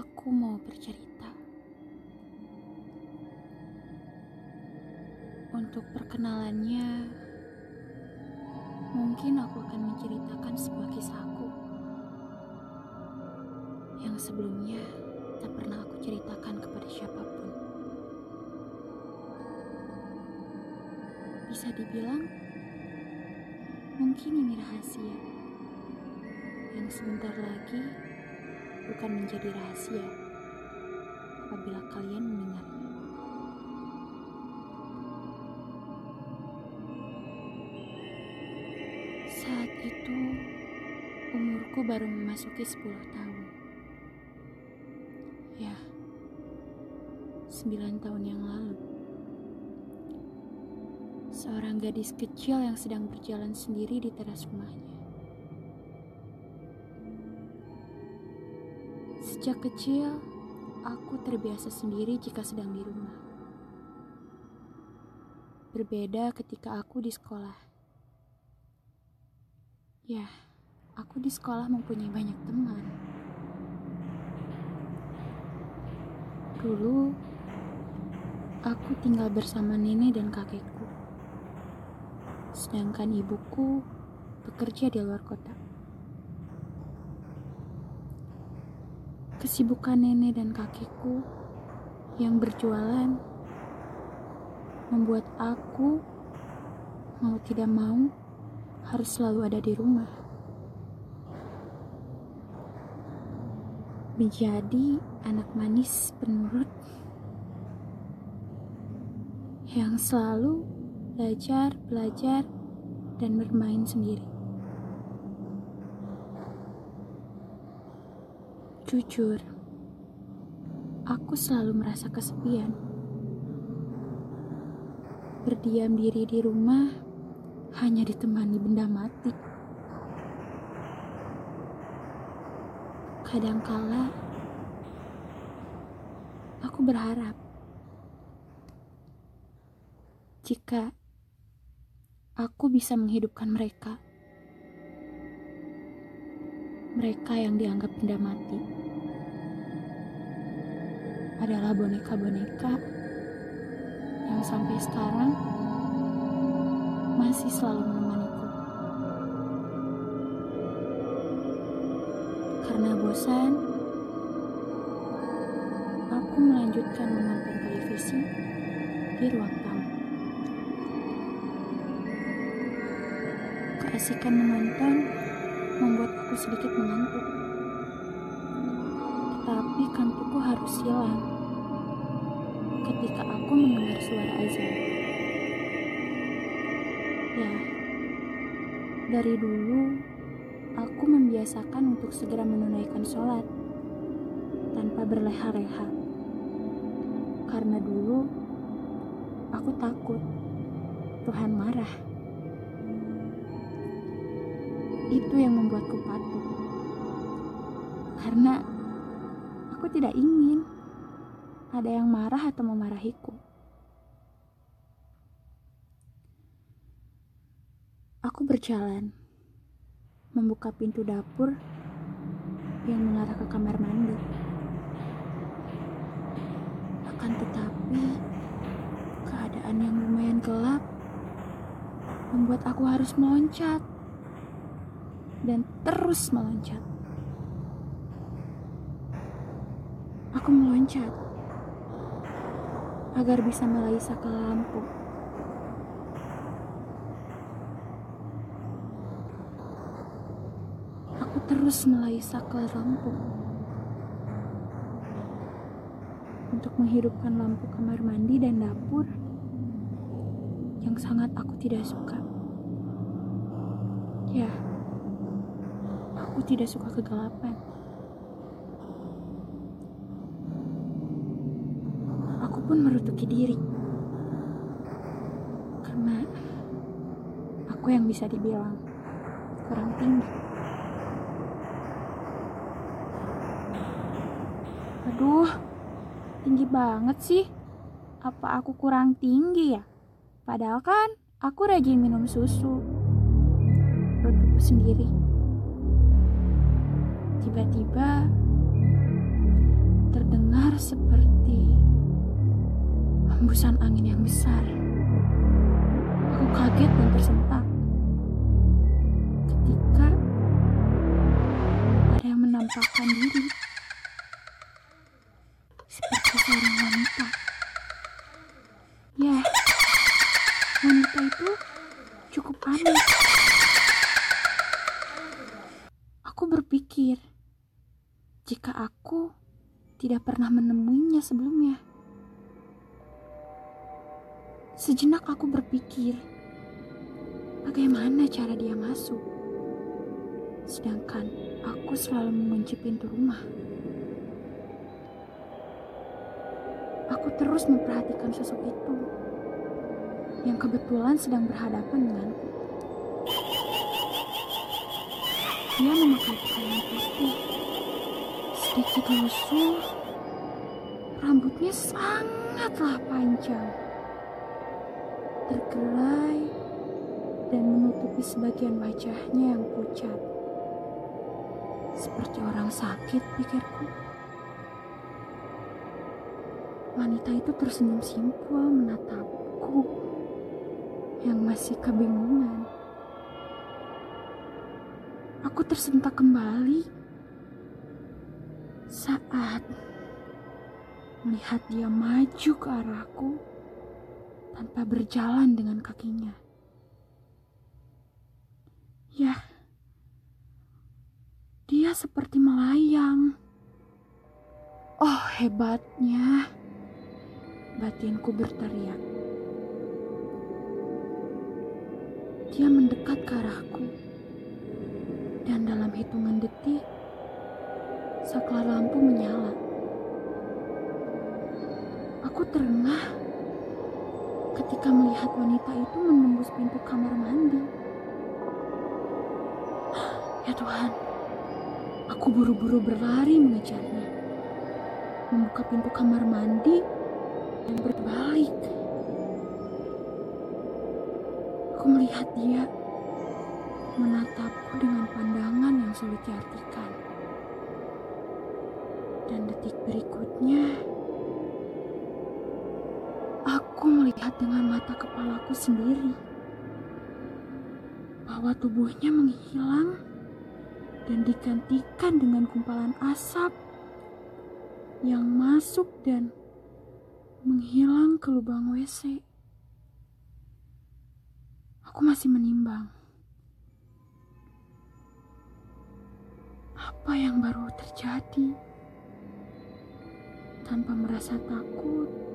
Aku mau bercerita. Untuk perkenalannya, mungkin aku akan menceritakan sebuah kisahku yang sebelumnya tak pernah aku ceritakan kepada siapa pun. Bisa dibilang, mungkin ini rahasia yang sebentar lagi bukan menjadi rahasia apabila kalian mendengarnya. Saat itu, umurku baru memasuki 10 tahun. Ya, 9 tahun yang lalu. Seorang gadis kecil yang sedang berjalan sendiri di teras rumahnya. Sejak kecil, aku terbiasa sendiri jika sedang di rumah. Berbeda ketika aku di sekolah. Ya, aku di sekolah mempunyai banyak teman. Dulu, aku tinggal bersama nenek dan kakekku. Sedangkan ibuku bekerja di luar kota. Kesibukan nenek dan kakekku yang berjualan membuat aku mau tidak mau harus selalu ada di rumah. Menjadi anak manis penurut yang selalu belajar, belajar, dan bermain sendiri. Jujur, aku selalu merasa kesepian. Berdiam diri di rumah hanya ditemani benda mati. Kadangkala aku berharap jika aku bisa menghidupkan mereka. Mereka yang dianggap benda mati adalah boneka-boneka yang sampai sekarang masih selalu menemaniku. Karena bosan, aku melanjutkan menonton televisi di ruang tamu. Keasikan menonton membuat aku sedikit mengantuk. Tetapi kantukku harus hilang ketika aku mendengar suara azan. Ya, dari dulu aku membiasakan untuk segera menunaikan sholat tanpa berleha-leha. Karena dulu aku takut Tuhan marah. Itu yang membuatku patuh. Karena aku tidak ingin ada yang marah atau memarahiku. Aku berjalan, membuka pintu dapur yang mengarah ke kamar mandi. Akan tetapi, keadaan yang lumayan gelap membuat aku harus meloncat dan terus meloncat. Aku meloncat agar bisa meraih sakala lampu. Aku terus meraih saklar lampu untuk menghidupkan lampu kamar mandi dan dapur yang sangat aku tidak suka. Ya, aku tidak suka kegelapan. Aku pun merutuki diri karena aku yang bisa dibilang kurang tinggi. Aduh, tinggi banget sih. Apa aku kurang tinggi ya? Padahal kan aku rajin minum susu. Perutku sendiri. Tiba-tiba hembusan angin yang besar. Aku kaget dan tersentak ketika ada yang menampakkan diri Sejenak aku berpikir, bagaimana cara dia masuk? Sedangkan aku selalu mengunci pintu rumah. Aku terus memperhatikan sosok itu yang kebetulan sedang berhadapan denganku. Dia memakai pakaian putih, sedikit lusuh, rambutnya sangatlah panjang, tergelai, dan menutupi sebagian wajahnya yang pucat. Seperti orang sakit, pikirku. Wanita itu tersenyum simpul menatapku yang masih kebingungan. Aku tersentak kembali saat melihat dia maju ke arahku tanpa berjalan dengan kakinya. Ya, dia seperti melayang. Oh, hebatnya! Batinku berteriak. Dia mendekat ke arahku. Dan dalam hitungan detik, saklar lampu menyala. Aku terengah ketika melihat wanita itu menembus pintu kamar mandi. Ya Tuhan, aku buru-buru berlari mengejarnya. Membuka pintu kamar mandi dan berbalik. Aku melihat dia menatapku dengan pandangan yang sulit diartikan. Dan detik berikutnya, aku melihat dengan mata kepalaku sendiri bahwa tubuhnya menghilang dan digantikan dengan gumpalan asap yang masuk dan menghilang ke lubang WC. Aku masih menimbang. Apa yang baru terjadi? Tanpa merasa takut,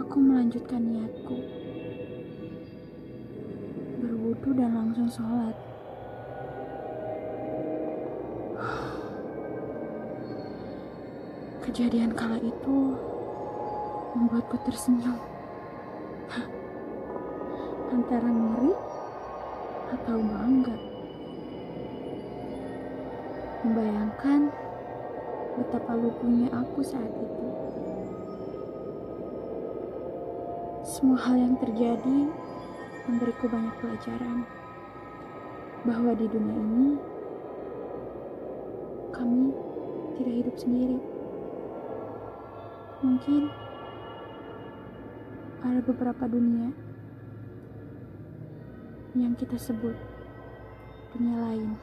aku melanjutkan niatku. Berwudu dan langsung sholat. Kejadian kala itu membuatku tersenyum. Antara ngeri atau bangga. Membayangkan betapa lukunya aku saat itu. Semua hal yang terjadi memberiku banyak pelajaran bahwa di dunia ini kami tidak hidup sendiri. Mungkin ada beberapa dunia yang kita sebut dunia lain.